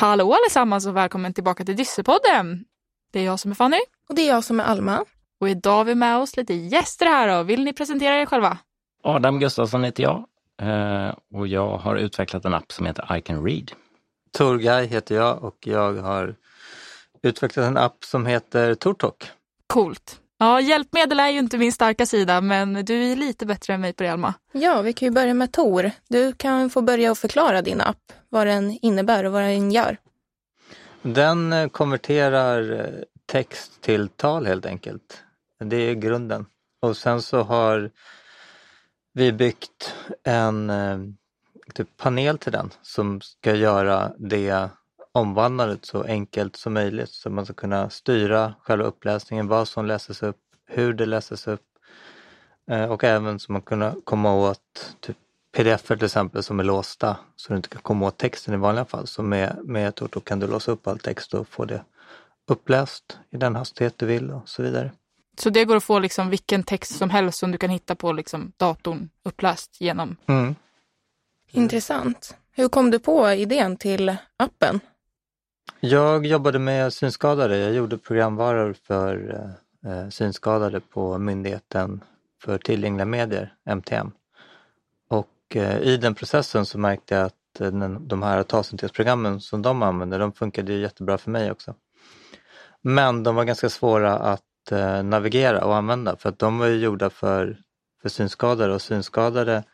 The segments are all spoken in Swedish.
Hallå allesammans och välkommen tillbaka till Dyssepodden. Det är jag som är Fanny. Och det är jag som är Alma. Och idag har vi med oss lite gäster här. Då. Vill ni presentera er själva? Adam Gustafsson heter jag eh, och jag har utvecklat en app som heter I can read. Torgaj heter jag och jag har utvecklat en app som heter Tortalk. Coolt. Ja, hjälpmedel är ju inte min starka sida, men du är lite bättre än mig på det, Alma. Ja, vi kan ju börja med Tor. Du kan få börja och förklara din app, vad den innebär och vad den gör. Den eh, konverterar eh, text till tal helt enkelt. Det är grunden. Och sen så har vi byggt en eh, typ panel till den som ska göra det omvandlandet så enkelt som möjligt så man ska kunna styra själva uppläsningen, vad som läses upp, hur det läses upp eh, och även så man kunna komma åt typ pdf till exempel som är låsta så du inte kan komma åt texten i vanliga fall. Så med, med Toto kan du låsa upp all text och få det uppläst i den hastighet du vill och så vidare. Så det går att få liksom vilken text som helst som du kan hitta på liksom datorn uppläst genom? Mm. Intressant. Hur kom du på idén till appen? Jag jobbade med synskadade. Jag gjorde programvaror för eh, eh synskadade på Myndigheten för tillgängliga medier, MTM. Och eh, i den processen så märkte jag att eh, den, de här talsyntesprogrammen som de använder, de funkade jättebra för mig också. Men de var ganska svåra att eh, navigera och använda för att de var ju gjorda för, för synskadade och synskadade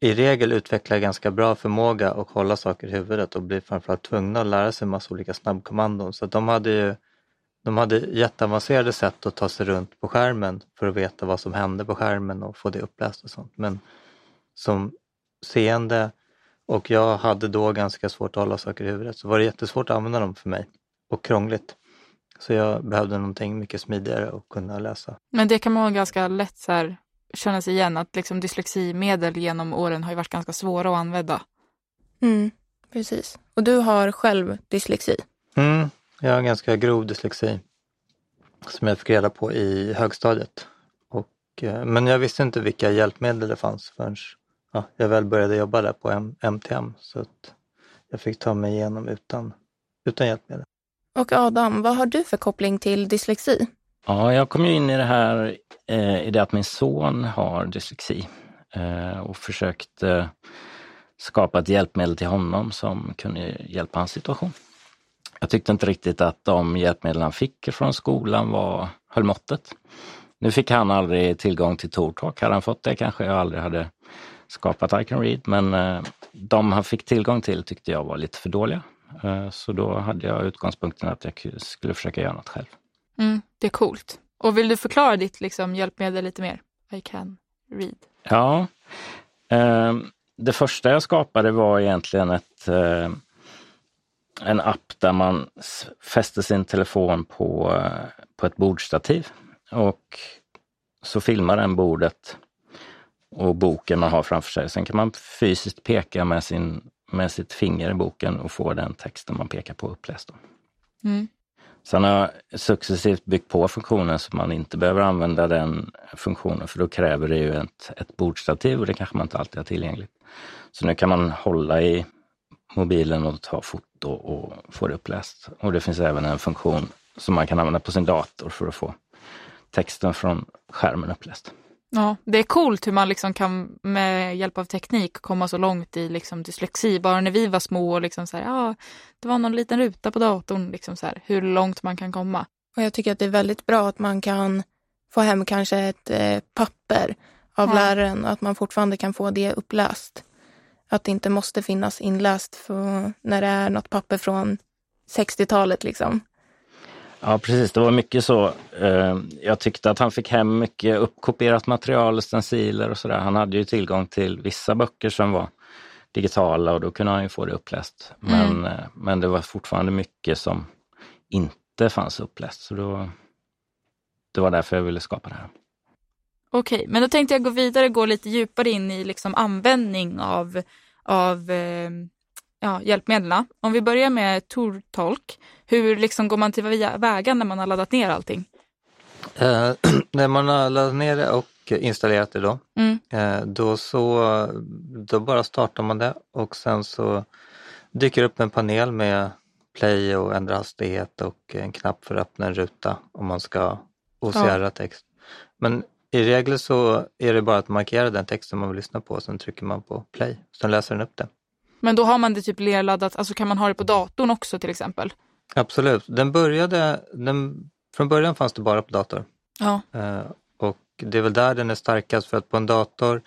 i regel utvecklar ganska bra förmåga att hålla saker i huvudet och blir framförallt tvungna att lära sig en massa olika snabbkommandon. Så de hade ju de hade jätteavancerade sätt att ta sig runt på skärmen för att veta vad som hände på skärmen och få det uppläst och sånt. Men som seende och jag hade då ganska svårt att hålla saker i huvudet så var det jättesvårt att använda dem för mig och krångligt. Så jag behövde någonting mycket smidigare att kunna läsa. Men det kan man ganska lätt så här, känna sig igen att liksom dysleximedel genom åren har ju varit ganska svåra att använda. Mm, precis. Och du har själv dyslexi? Mm, jag har ganska grov dyslexi som jag fick reda på i högstadiet. Och, eh, men jag visste inte vilka hjälpmedel det fanns förrän ja, jag väl började jobba där på M MTM. Så att jag fick ta mig igenom utan, utan hjälpmedel. Och Adam, vad har du för koppling till dyslexi? Ja, jag kom ju in i det här eh, i det att min son har dyslexi eh, och försökte eh, skapa ett hjälpmedel till honom som kunde hjälpa hans situation. Jag tyckte inte riktigt att de hjälpmedel han fick från skolan var, höll måttet. Nu fick han aldrig tillgång till Tortalk. Hade han fått det kanske jag aldrig hade skapat I can read, men eh, de han fick tillgång till tyckte jag var lite för dåliga. Eh, så då hade jag utgångspunkten att jag skulle försöka göra något själv. Mm, det är coolt. Och vill du förklara ditt liksom, hjälpmedel lite mer? I can read. Ja. Eh, det första jag skapade var egentligen ett, eh, en app där man fäste sin telefon på, eh, på ett bordstativ och så filmar den bordet och boken man har framför sig. Sen kan man fysiskt peka med, sin, med sitt finger i boken och få den texten man pekar på uppläst. Mm. Sen har jag successivt byggt på funktionen så man inte behöver använda den funktionen för då kräver det ju ett, ett bordstativ och det kanske man inte alltid har tillgängligt. Så nu kan man hålla i mobilen och ta foto och få det uppläst. Och det finns även en funktion som man kan använda på sin dator för att få texten från skärmen uppläst. Ja, det är coolt hur man liksom kan med hjälp av teknik komma så långt i liksom dyslexi. Bara när vi var små och liksom så här, ja, det var någon liten ruta på datorn, liksom så här, hur långt man kan komma. Och jag tycker att det är väldigt bra att man kan få hem kanske ett eh, papper av ja. läraren och att man fortfarande kan få det uppläst. Att det inte måste finnas inläst för när det är något papper från 60-talet liksom. Ja precis, det var mycket så. Eh, jag tyckte att han fick hem mycket uppkopierat material, stenciler och sådär. Han hade ju tillgång till vissa böcker som var digitala och då kunde han ju få det uppläst. Men, mm. Eh, men det var fortfarande mycket som inte fanns uppläst. Så då, det var därför jag ville skapa det här. Okej, men då tänkte jag gå vidare, gå lite djupare in i liksom användning av, av eh, ja, hjälpmedlen. Om vi börjar med Tortolk, hur liksom går man till vägen när man har laddat ner allting? Eh, när man har laddat ner det och installerat det då, mm. eh, då så då bara startar man det och sen så dyker upp en panel med play och ändra hastighet och en knapp för att öppna en ruta om man ska OCR text. Men i regel så är det bara att markera den texten man vill lyssna på och sen trycker man på play. Sen läser den upp det. Men då har man det typ lerladdat, alltså kan man ha det på datorn också till exempel? Absolut. Den började, den, från början fanns det bara på dator. Ja. Uh, och det är väl där den är starkast för att på en dator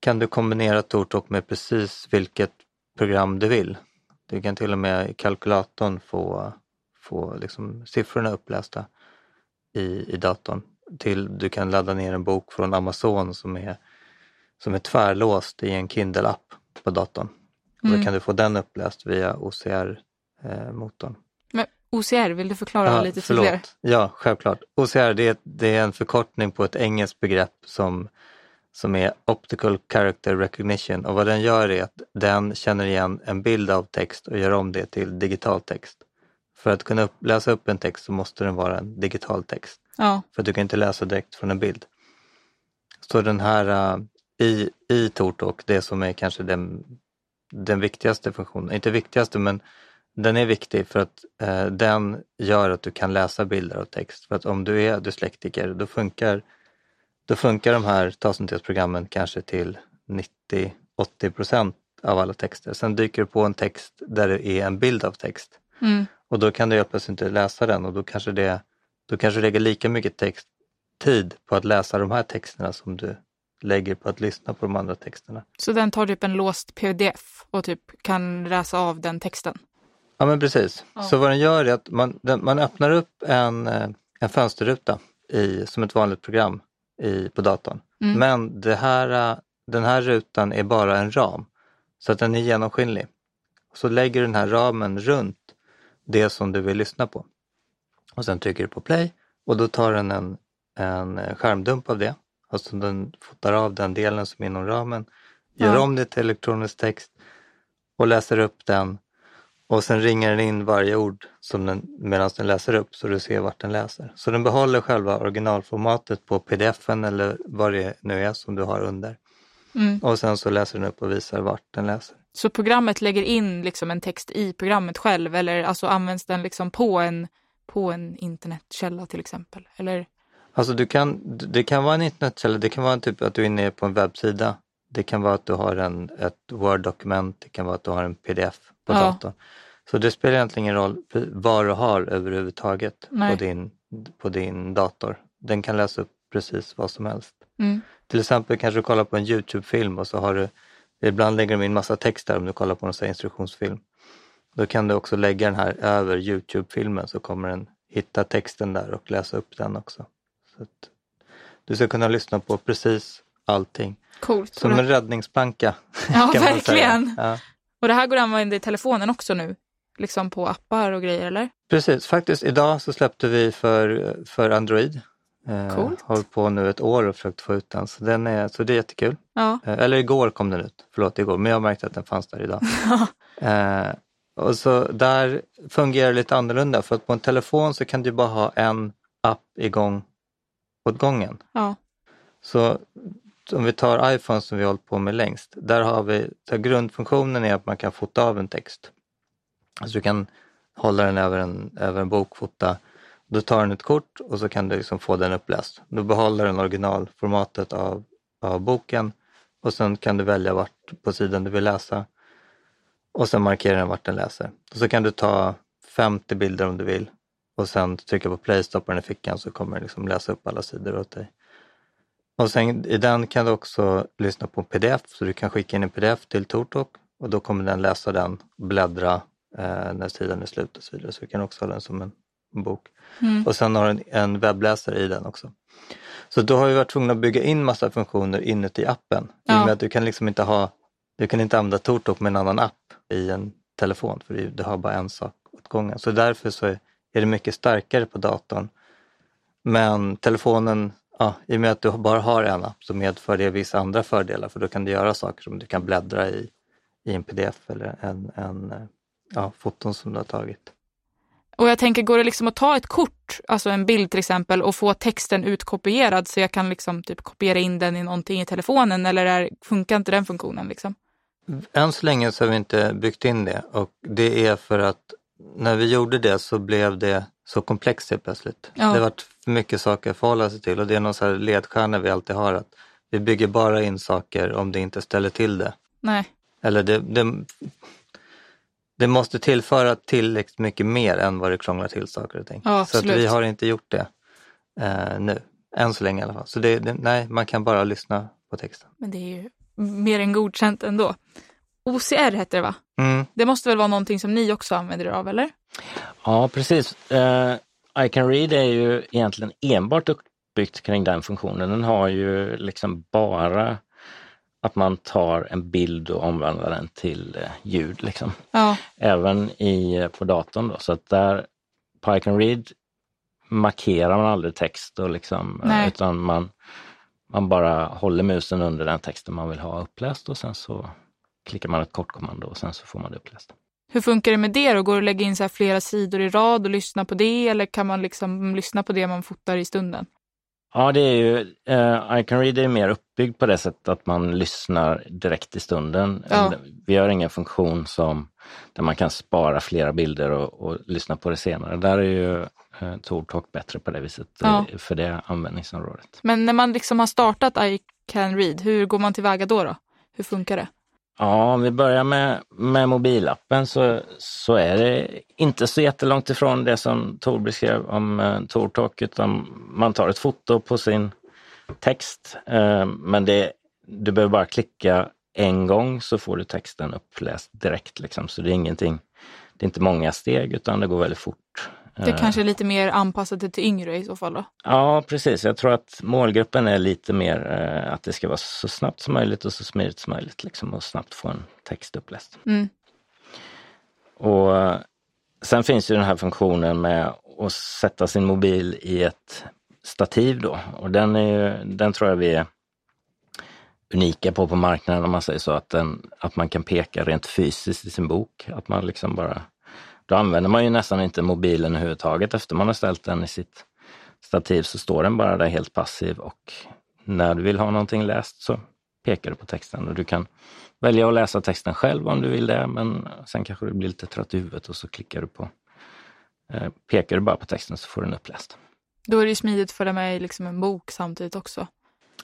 kan du kombinera TorTalk med precis vilket program du vill. Du kan till och med i kalkylatorn få, få liksom siffrorna upplästa i, i datorn. Till, du kan ladda ner en bok från Amazon som är, som är tvärlåst i en Kindle-app på datorn. Mm. Då kan du få den uppläst via OCR-motorn. Eh, Men OCR, vill du förklara ja, lite tydligare? Ja, självklart. OCR det är, det är en förkortning på ett engelskt begrepp som som är Optical Character Recognition och vad den gör är att den känner igen en bild av text och gör om det till digital text. För att kunna upp, läsa upp en text så måste den vara en digital text. Ja. För du kan inte läsa direkt från en bild. Så den här uh, i, i TorTalk, det som är kanske den, den viktigaste funktionen, inte viktigaste men den är viktig för att uh, den gör att du kan läsa bilder och text. För att om du är dyslektiker då funkar då funkar de här tasynthesprogrammen kanske till 90-80 procent av alla texter. Sen dyker det på en text där det är en bild av text. Mm. Och då kan du helt plötsligt inte läsa den och då kanske det då kanske du lägger lika mycket text, tid på att läsa de här texterna som du lägger på att lyssna på de andra texterna. Så den tar typ en låst pdf och typ kan läsa av den texten? Ja men precis. Ja. Så vad den gör är att man, den, man öppnar upp en, eh, en fönsterruta i, som ett vanligt program i, på datorn. Mm. Men det här, den här rutan är bara en ram, så att den är genomskinlig. Så lägger du den här ramen runt det som du vill lyssna på. Och sen trycker du på play och då tar den en, en skärmdump av det. Alltså den fotar av den delen som är inom ramen, gör ja. om det till elektronisk text och läser upp den och sen ringer den in varje ord som den, medan den läser upp så du ser vart den läser. Så den behåller själva originalformatet på pdf-en eller vad det nu är som du har under. Mm. Och sen så läser den upp och visar vart den läser. Så programmet lägger in liksom en text i programmet själv eller alltså används den liksom på en, på en internetkälla till exempel? Eller? Alltså du kan, det kan vara en internetkälla, det kan vara typ att du är inne på en webbsida. Det kan vara att du har en, ett Word-dokument, det kan vara att du har en pdf på ja. datorn. Så det spelar egentligen ingen roll vad du har överhuvudtaget på din, på din dator. Den kan läsa upp precis vad som helst. Mm. Till exempel kanske du kollar på en Youtube-film och så har du, ibland lägger de in massa text där om du kollar på en instruktionsfilm. Då kan du också lägga den här över Youtube-filmen så kommer den hitta texten där och läsa upp den också. Så du ska kunna lyssna på precis allting. Coolt. Som en räddningsplanka. Ja, verkligen. Ja. Och det här går att använda i telefonen också nu? Liksom på appar och grejer eller? Precis, faktiskt idag så släppte vi för, för Android. Eh, Coolt. Har på nu ett år och försökt få ut den, så, den är, så det är jättekul. Ja. Eh, eller igår kom den ut, förlåt igår, men jag märkte att den fanns där idag. eh, och så där fungerar det lite annorlunda för att på en telefon så kan du bara ha en app igång åt gången. Ja. Så om vi tar iPhone som vi har hållit på med längst, där har vi, så grundfunktionen är att man kan fota av en text. Så du kan hålla den över en, över en bok, fota, då tar den ett kort och så kan du liksom få den uppläst. Då behåller den originalformatet av, av boken och sen kan du välja vart på sidan du vill läsa och sen markerar den vart den läser. Och så kan du ta 50 bilder om du vill och sen trycka på play, stoppa den i fickan så kommer den liksom läsa upp alla sidor åt dig. Och sen i den kan du också lyssna på en pdf, så du kan skicka in en pdf till TorTalk och då kommer den läsa den, bläddra eh, när sidan är slut och så vidare. Så du kan också ha den som en, en bok. Mm. Och sen har den en webbläsare i den också. Så då har vi varit tvungna att bygga in massa funktioner inuti appen. Ja. I och med att du kan liksom inte ha, du kan inte använda TorTalk med en annan app i en telefon, för du har bara en sak åt gången. Så därför så är det mycket starkare på datorn. Men telefonen ja, i och med att du bara har en app så medför det vissa andra fördelar för då kan du göra saker som du kan bläddra i, i en pdf eller en, en ja, foton som du har tagit. Och jag tänker, går det liksom att ta ett kort, alltså en bild till exempel, och få texten utkopierad så jag kan liksom typ kopiera in den i någonting i telefonen eller är, funkar inte den funktionen? Liksom? än så länge så har vi inte byggt in det och det är för att när vi gjorde det så blev det så komplext helt plötsligt. Ja. Det var för mycket saker att förhålla sig till och det är någon så här ledstjärna vi alltid har att vi bygger bara in saker om det inte ställer till det. Nej. Eller det, det, det måste tillföra tillräckligt mycket mer än vad det krånglar till saker och ting. Ja, så att vi har inte gjort det eh, nu, än så länge i alla fall. Så det, det, nej, man kan bara lyssna på texten. Men det är ju mer än godkänt ändå. OCR heter det va? Mm. Det måste väl vara någonting som ni också använder er av, eller? Ja, precis. Uh, I can read är ju egentligen enbart uppbyggt kring den funktionen. Den har ju liksom bara att man tar en bild och omvandlar den till eh, ljud. Liksom. Ja, Även i, på datorn. Då. Så att där på I can read markerar man aldrig text och liksom, eh, Nej. utan man, man bara håller musen under den texten man vill ha uppläst och sen så klickar man ett kortkommando och sen så får man det uppläst. Hur funkar det med det då? Går det att lägga in så flera sidor i rad och lyssna på det eller kan man liksom lyssna på det man fotar i stunden? Ja, det är ju, eh, I can read är mer uppbyggd på det sättet att man lyssnar direkt i stunden. Ja. Vi har ingen funktion som där man kan spara flera bilder och, och lyssna på det senare. Där är ju eh, TorTalk bättre på det viset Ja. eh, för det användningsområdet. Men när man liksom har startat I can read, hur går man tillväga då? då? Hur funkar det? Ja, om vi börjar med, med mobilappen så, så är det inte så jättelångt ifrån det som Tor beskrev om eh, TorTalk utan man tar ett foto på sin text. Eh, men det, du behöver bara klicka en gång så får du texten uppläst direkt. Liksom. Så det är ingenting, det är inte många steg utan det går väldigt fort. Det Eh, kanske är lite mer anpassat till yngre i så fall då? Ja, precis. Jag tror att målgruppen är lite mer eh, att det ska vara så snabbt som möjligt och så smidigt som möjligt liksom, och snabbt få en text uppläst. Mm. Och eh, Sen finns ju den här funktionen med att sätta sin mobil i ett stativ då och den, är ju, den tror jag vi är unika på på marknaden om man säger så, att, den, att man kan peka rent fysiskt i sin bok. Att man liksom bara, då använder man ju nästan inte mobilen överhuvudtaget efter man har ställt den i sitt stativ så står den bara där helt passiv och när du vill ha någonting läst så pekar du på texten och du kan välja att läsa texten själv om du vill det men sen kanske du blir lite trött i huvudet och så klickar du på, eh, pekar du bara på texten så får du den uppläst. Då är det smidigt att följa med i liksom en bok samtidigt också.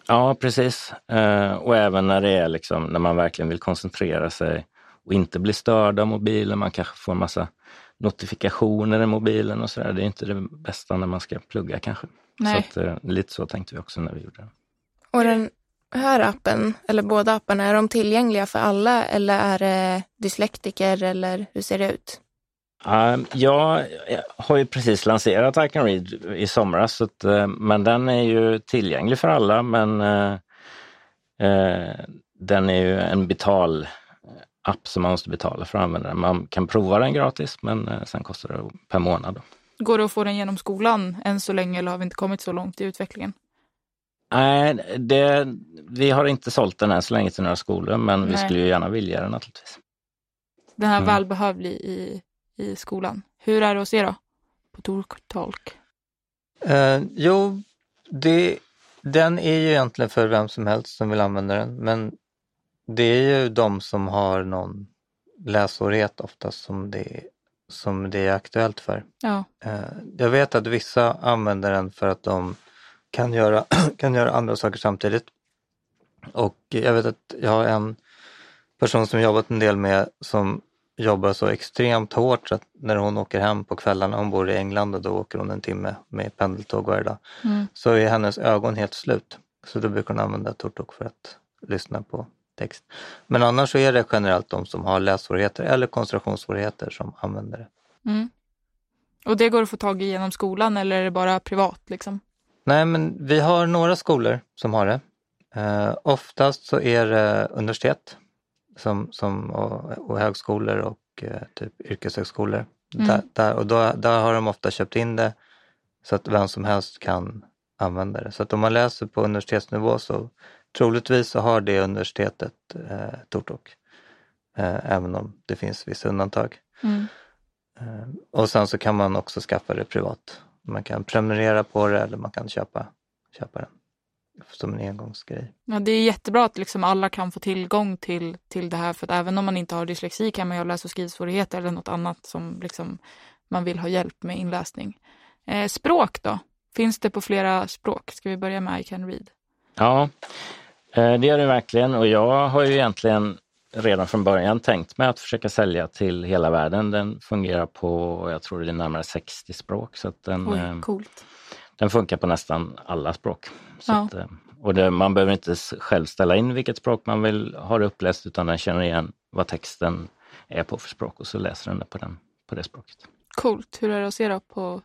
Ja, precis. Eh, och även när det är liksom, när man verkligen vill koncentrera sig och inte bli störd av mobilen. Man kanske får en massa notifikationer i mobilen och sådär. Det är inte det bästa när man ska plugga kanske. Nej. Så att, eh, lite så tänkte vi också när vi gjorde det. Och den här appen, eller båda apparna, är de tillgängliga för alla eller är det dyslektiker eller hur ser det ut? Uh, jag har ju precis lanserat I can read i somras, så att, eh, men den är ju tillgänglig för alla men eh, den är ju en betal app som man måste betala för att använda den. Man kan prova den gratis men eh, sen kostar det per månad. Går det att få den genom skolan än så länge eller har vi inte kommit så långt i utvecklingen? Nej, det, vi har inte sålt den än så länge till några skolor men vi Nej. skulle ju gärna vilja den naturligtvis. Den här Mm. välbehövlig i, i skolan. Hur är det hos er då? På TorTalk? Eh, jo, det, den är ju egentligen för vem som helst som vill använda den, men det är ju de som har någon läsårighet oftast som det, som det är aktuellt för. Ja. Eh, jag vet att vissa använder den för att de kan göra, kan göra andra saker samtidigt. Och jag vet att jag har en person som jobbat en del med som jobbar så extremt hårt så att när hon åker hem på kvällarna, hon bor i England och då åker hon en timme med pendeltåg varje dag, Mm. så är hennes ögon helt slut. Så då brukar hon använda TorTalk för att lyssna på text. Men annars så är det generellt de som har lässvårigheter eller koncentrationssvårigheter som använder det. Mm. Och det går att få tag i genom skolan eller är det bara privat liksom? Nej, men vi har några skolor som har det. Eh, oftast så är det universitet som, som, och, och högskolor och eh, typ yrkeshögskolor. Mm. Där, där, och då, där har de ofta köpt in det så att vem som helst kan använda det. Så att om man läser på universitetsnivå så troligtvis så har det universitetet eh, TorTalk. Eh, även om det finns vissa undantag. Mm. Eh, Och sen så kan man också skaffa det privat. Man kan prenumerera på det eller man kan köpa, köpa den. som en engångsgrej. Ja, det är jättebra att liksom alla kan få tillgång till, till det här för att även om man inte har dyslexi kan man ju ha läs och skrivsvårigheter eller något annat som liksom man vill ha hjälp med inläsning. Eh, språk då? Finns det på flera språk? Ska vi börja med I can read? Ja, det gör det verkligen och jag har ju egentligen redan från början tänkt mig att försöka sälja till hela världen. Den fungerar på, jag tror det är närmare 60 språk. Så att den, Oj, eh, coolt. den funkar på nästan alla språk. Så Ja. att, eh, och det, man behöver inte själv ställa in vilket språk man vill ha det uppläst utan den känner igen vad texten är på för språk och så läser den det på, den, på det språket. Coolt. Hur är det att se då på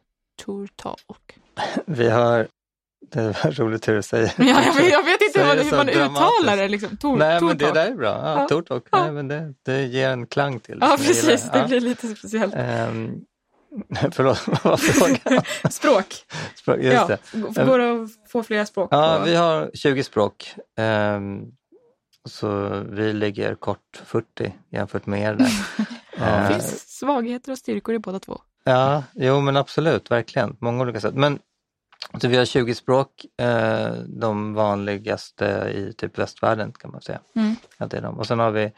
Tour Talk? Vi har, det var roligt hur du säger. Ja, jag, vet, jag vet inte hur man uttalar det. Liksom. Tor, Nej men det där är bra. Ja, Ja. Ja. Nej, men det, det ger en klang till det Ja, precis. Det blir lite speciellt. Ehm, förlåt, vad var frågan? Språk. Språk, Just ja. det. Går det att få flera språk? Ja, vi har 20 språk. Ehm, så vi ligger kort 40 jämfört med er där. Det Ehm, finns svagheter och styrkor i båda två. Ja, jo men absolut, verkligen. Många olika sätt. Men så vi har 20 språk, eh, de vanligaste i typ västvärlden kan man säga. Mm. Att det är de. Och sen har vi,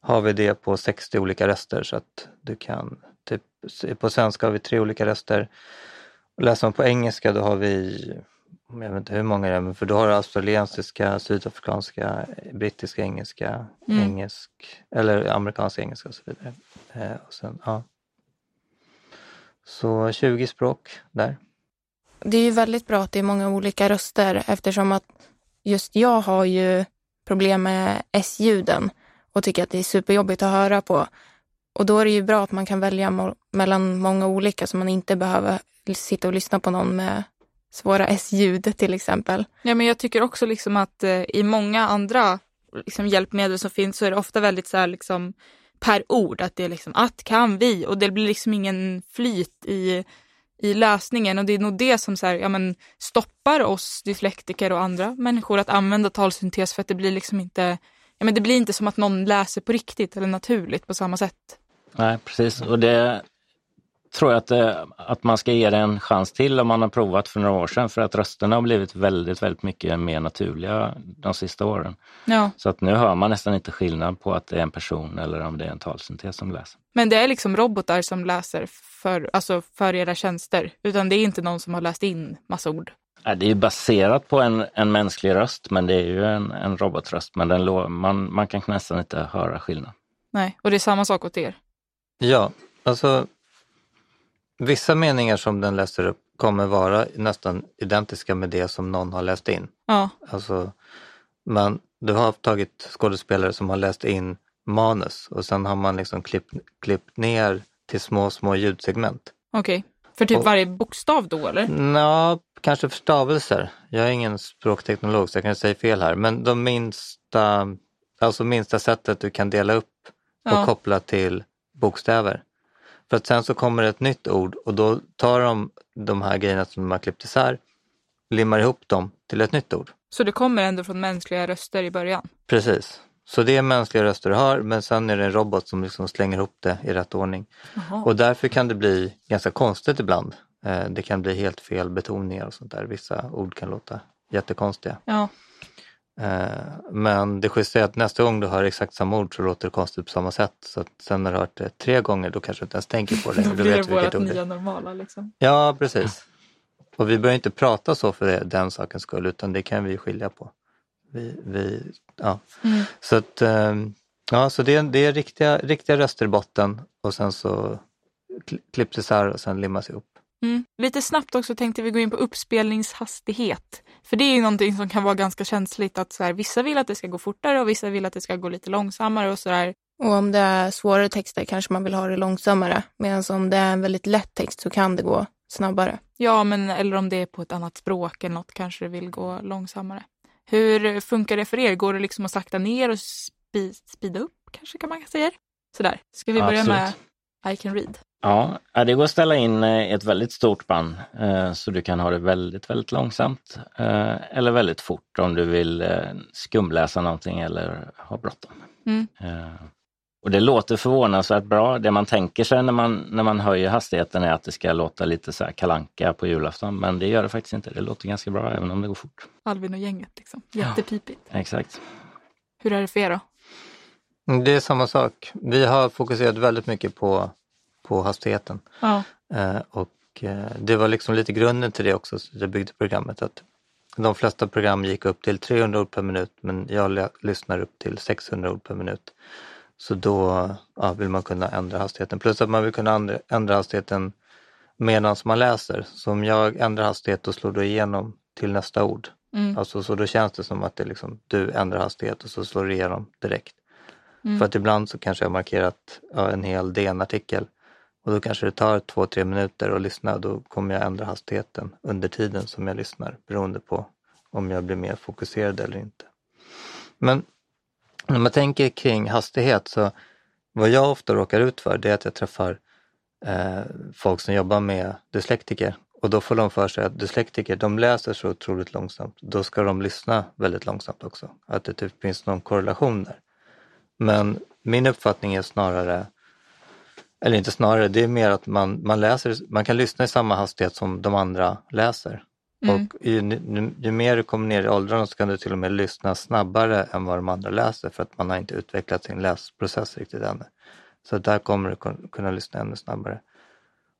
har vi det på 60 olika röster så att du kan, typ, på svenska har vi tre olika röster. Och läser man på engelska då har vi, jag vet inte hur många det är, men för då har du australiensiska, sydafrikanska, brittiska engelska, Mm. engelsk, eller amerikansk engelska och så vidare. Eh, och sen, ja. Så 20 språk där. Det är ju väldigt bra att det är många olika röster eftersom att just jag har ju problem med S-ljuden och tycker att det är superjobbigt att höra på. Och då är det ju bra att man kan välja mellan många olika så man inte behöver sitta och lyssna på någon med svåra S-ljud till exempel. Ja, men jag tycker också liksom att eh, i många andra liksom, hjälpmedel som finns så är det ofta väldigt så här, liksom, per ord. Att det är liksom att kan vi och det blir liksom ingen flyt i, i lösningen och det är nog det som så här, ja, men, stoppar oss dyslektiker och andra människor att använda talsyntes för att det blir liksom inte Ja, men det blir inte som att någon läser på riktigt eller naturligt på samma sätt. Nej, precis. Och det tror jag att, det, att man ska ge det en chans till om man har provat för några år sedan. För att rösterna har blivit väldigt, väldigt mycket mer naturliga de sista åren. Ja. Så att nu hör man nästan inte skillnad på att det är en person eller om det är en talsyntes som läser. Men det är liksom robotar som läser för, alltså för era tjänster, utan det är inte någon som har läst in massa ord. Det är ju baserat på en, en mänsklig röst men det är ju en, en robotröst. Men den, man, man kan nästan inte höra skillnad. Nej, och det är samma sak åt er. Ja, alltså vissa meningar som den läser upp kommer vara nästan identiska med det som någon har läst in. Ja, Alltså, men du har tagit skådespelare som har läst in manus och sen har man liksom klippt, klippt ner till små, små ljudsegment. okej. För typ Och- varje bokstav då eller? Nå, kanske för stavelser. Jag är ingen språkteknolog så jag kan säga fel här, men de minsta, alltså minsta sättet du kan dela upp och Ja. koppla till bokstäver. För att sen så kommer ett nytt ord och då tar de de här grejerna som de har klippt isär, limmar ihop dem till ett nytt ord. Så det kommer ändå från mänskliga röster i början? Precis. Så det är mänskliga röster du har men sen är det en robot som liksom slänger ihop det i rätt ordning. Jaha. Och därför kan det bli ganska konstigt ibland. Eh, Det kan bli helt fel betoningar och sånt där. Vissa ord kan låta jättekonstiga. Ja, Men det schyssta är att nästa gång du hör exakt samma ord så låter det konstigt på samma sätt. Så att sen när du har hört det tre gånger då kanske du inte ens tänker på det. då Du blir det vårt det nya normala liksom. Ja, precis. Och vi behöver inte prata så för det, den sakens skull utan det kan vi skilja på. Vi, vi, ja. Mm. Så att, ehm, ja, så det, är- det är riktiga, riktiga röster i botten och sen så kli- klipps isär och sen limmas ihop. Mm. Lite snabbt också tänkte vi gå in på uppspelningshastighet. För det är ju någonting som kan vara ganska känsligt att så här, vissa vill att det ska gå fortare och vissa vill att det ska gå lite långsammare och sådär. Och om det är svårare texter kanske man vill ha det långsammare. Medan om det är en väldigt lätt text så kan det gå snabbare. Ja, men eller om det är på ett annat språk eller något kanske det vill gå långsammare. Hur funkar det för er? Går det liksom att sakta ner och spi- speeda upp kanske kan man säga? Sådär, ska vi börja med I can read? Ja, det går att ställa in eh, ett väldigt stort band eh, så du kan ha det väldigt, väldigt långsamt eh, eller väldigt fort om du vill skumläsa någonting eller ha bråttom. Mm. Och det låter förvånansvärt bra. Det man tänker sig när man, när man höjer hastigheten är att det ska låta lite så här kalanka på julafton, men det gör det faktiskt inte. Det låter ganska bra även om det går fort. Alvin och gänget, liksom. jättetypigt. Ja, exakt. Hur är det för er då? Det är samma sak. Vi har fokuserat väldigt mycket på, på hastigheten. Ja. Eh, och eh, det var liksom lite grunden till det också, så jag byggde programmet. Att de flesta program gick upp till 300 ord per minut men jag lyssnar upp till 600 ord per minut. Så då ja, vill man kunna ändra hastigheten. Plus att man vill kunna ändra hastigheten medan man läser. Så om jag ändrar hastighet då slår du igenom till nästa ord. Mm. Alltså, så då känns det som att det liksom, du ändrar hastighet och så slår du igenom direkt. Mm. För att ibland så kanske jag markerat ja, en hel DN-artikel och då kanske det tar två, tre minuter att lyssna och då kommer jag ändra hastigheten under tiden som jag lyssnar beroende på om jag blir mer fokuserad eller inte. Men när man tänker kring hastighet så vad jag ofta råkar ut för det är att jag träffar eh, folk som jobbar med dyslektiker och då får de för sig att dyslektiker de läser så otroligt långsamt. Då ska de lyssna väldigt långsamt också. Att det typ finns någon korrelation där. Men min uppfattning är snarare, eller inte snarare, det är mer att man, man läser, man kan lyssna i samma hastighet som de andra läser. Mm. Och ju, ju, ju, mer du kommer ner i åldrarna så kan du till och med lyssna snabbare än vad de andra läser för att man har inte utvecklat sin läsprocess riktigt ännu. Så där kommer du kunna lyssna ännu snabbare.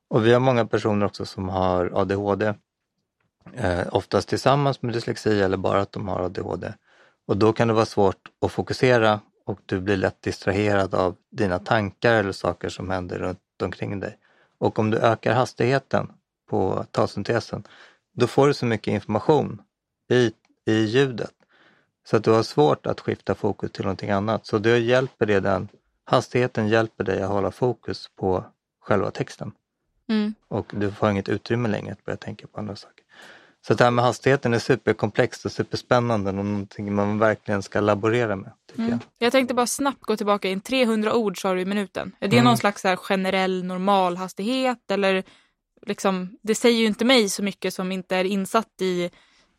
Och vi har många personer också som har ADHD, eh, oftast tillsammans med dyslexi eller bara att de har ADHD. Och då kan det vara svårt att fokusera och du blir lätt distraherad av dina tankar eller saker som händer runt omkring dig. Och om du ökar hastigheten på talsyntesen då får du så mycket information i, i ljudet så att du har svårt att skifta fokus till någonting annat. Så då hjälper det den, hastigheten hjälper dig att hålla fokus på själva texten. Mm. Och du får inget utrymme längre att börja tänka på andra saker. Så det här med hastigheten är superkomplext och superspännande och någonting man verkligen ska laborera med. Mm. Jag. jag tänkte bara snabbt gå tillbaka in. 300 ord sa du i minuten. Är det mm. någon slags här generell normalhastighet eller liksom, det säger ju inte mig så mycket som inte är insatt i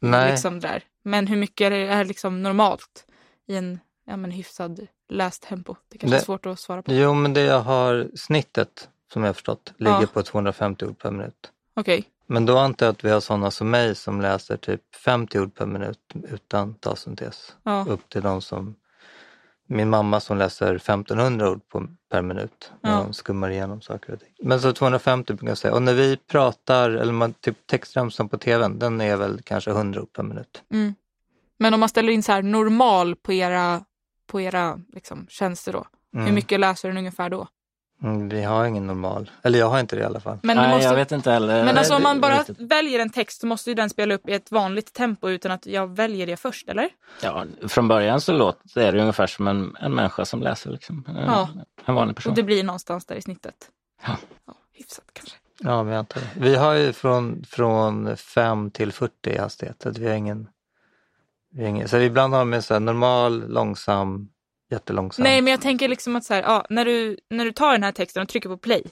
Nej. Liksom där. Men hur mycket är, liksom normalt i en ja, men hyfsad lästempo? Det kanske det, är svårt att svara på. Jo, men det jag har snittet som jag har förstått ligger ja. på 250 ord per minut. Okej. Okay. Men då antar jag att vi har sådana som mig som läser typ 50 ord per minut utan talsyntes. Ja. Upp till de som min mamma som läser 1500 ord på, per minut när ja. hon skummar igenom saker och ting. Men så 250 brukar jag säga. Och när vi pratar, eller man, typ textremsan på tvn, den är väl kanske 100 ord per minut. Mm. Men om man ställer in så här normal på era, på era liksom, tjänster då, mm. hur mycket läser den ungefär då? Mm, vi har ingen normal. Eller jag har inte det i alla fall. Men Nej, måste... jag vet inte heller. Men alltså om man bara väljer en text så måste ju den spela upp i ett vanligt tempo utan att jag väljer det först, eller? Ja, från början så låter det ungefär som en, en människa som läser. Liksom. En, ja. en vanlig person. Och det blir någonstans där i snittet? Ja. ja hyfsat kanske. Ja, men jag antar det. Vi har ju från, från 5 till 40 i hastighet. Så vi har ingen, vi har ingen, så ibland har vi så här normal, långsam, jättelångsamt. Nej, men jag tänker liksom att så här, ja, när, du, när du tar den här texten och trycker på play,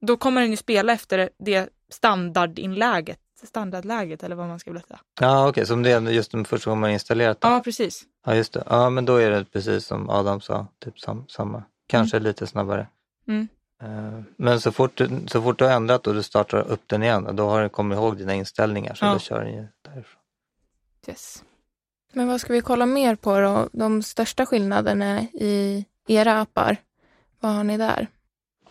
då kommer den ju spela efter det standardinläget, standardläget eller vad man ska vilja säga. Ja, okej, okay. som det är just den första gången man installerat det? Ja, precis. Ja, just det. Ja, men då är det precis som Adam sa, typ sam, samma. Kanske mm. lite snabbare. Mm. Uh, men så fort, så fort du har ändrat och du startar upp den igen, då har den kommit ihåg dina inställningar så ja. då kör den ju därifrån. Yes. Men vad ska vi kolla mer på då? De största skillnaderna i era appar? Vad har ni där?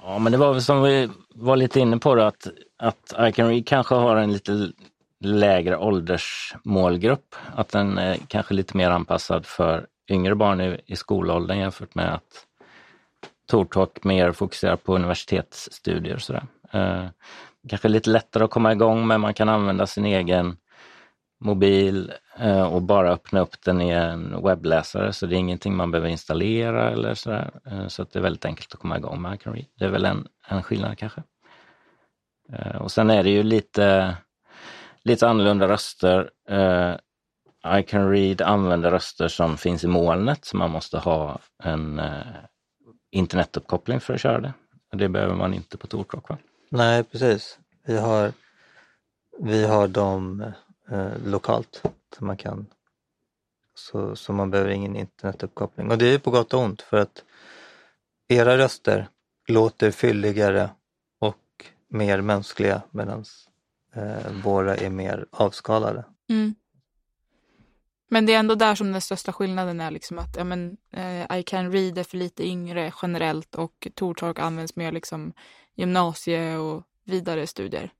Ja, men det var väl som vi var lite inne på då, att, att Read kanske har en lite lägre åldersmålgrupp. Att den är kanske lite mer anpassad för yngre barn i, i skolåldern jämfört med att Tortalk mer fokuserar på universitetsstudier. Och sådär. Eh, kanske lite lättare att komma igång med, man kan använda sin egen mobil eh, och bara öppna upp den i en webbläsare så det är ingenting man behöver installera eller sådär. Eh, så att det är väldigt enkelt att komma igång med iCanRead. Det är väl en, en skillnad kanske. Eh, och sen är det ju lite, lite annorlunda röster. iCanRead använder röster som finns i molnet så man måste ha en internetuppkoppling för att köra det. Det behöver man inte på Tortalk va? Nej precis. Vi har, vi har de eh, lokalt. Så man kan så, så man behöver ingen internetuppkoppling. Och det är på gott och ont för att era röster låter fylligare och mer mänskliga medan eh, våra är mer avskalade. Mm. Men det är ändå där som den största skillnaden är liksom att ja, men, eh, I can read är för lite yngre generellt och Tortalk används mer liksom gymnasie och vidare studier.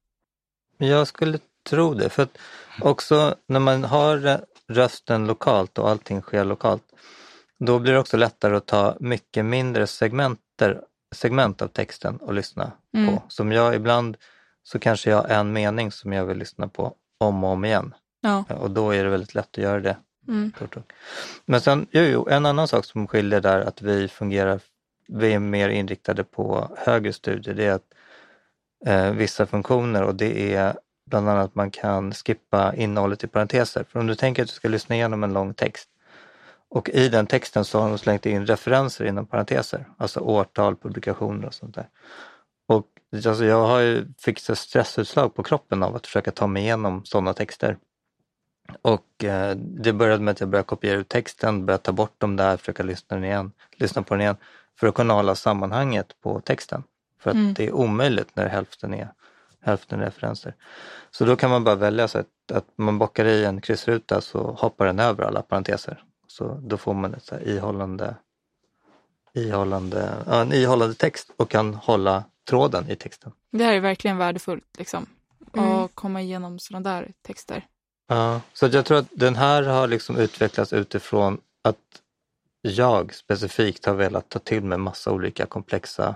Jag skulle tro det, för att också när man har rösten lokalt och allting sker lokalt, då blir det också lättare att ta mycket mindre segmenter, segment av texten och lyssna Mm. på. Som jag ibland så kanske jag har en mening som jag vill lyssna på om och om igen. Ja. Och då är det väldigt lätt att göra det. Mm. Men sen, jo, jo, en annan sak som skiljer där att vi fungerar, vi är mer inriktade på högre studier, det är att eh, vissa funktioner och det är bland annat att man kan skippa innehållet i parenteser. För om du tänker att du ska lyssna igenom en lång text och i den texten så har de slängt in referenser inom parenteser, alltså årtal, publikationer och sånt där. Och alltså jag har ju fick stressutslag på kroppen av att försöka ta mig igenom sådana texter. Och eh, det började med att jag började kopiera ut texten, började ta bort dem där, försöka lyssna, den igen, lyssna på den igen för att kunna hålla sammanhanget på texten. För att Mm. det är omöjligt när hälften är hälften referenser. Så då kan man bara välja så att, att man bockar i en kryssruta så hoppar den över alla parenteser. Så då får man ett så här ihållande, ihållande, ja, en ihållande text och kan hålla tråden i texten. Det här är verkligen värdefullt liksom. Mm. Komma igenom sådana där texter. Ja, så att jag tror att den här har liksom utvecklats utifrån att jag specifikt har velat ta till mig massa olika komplexa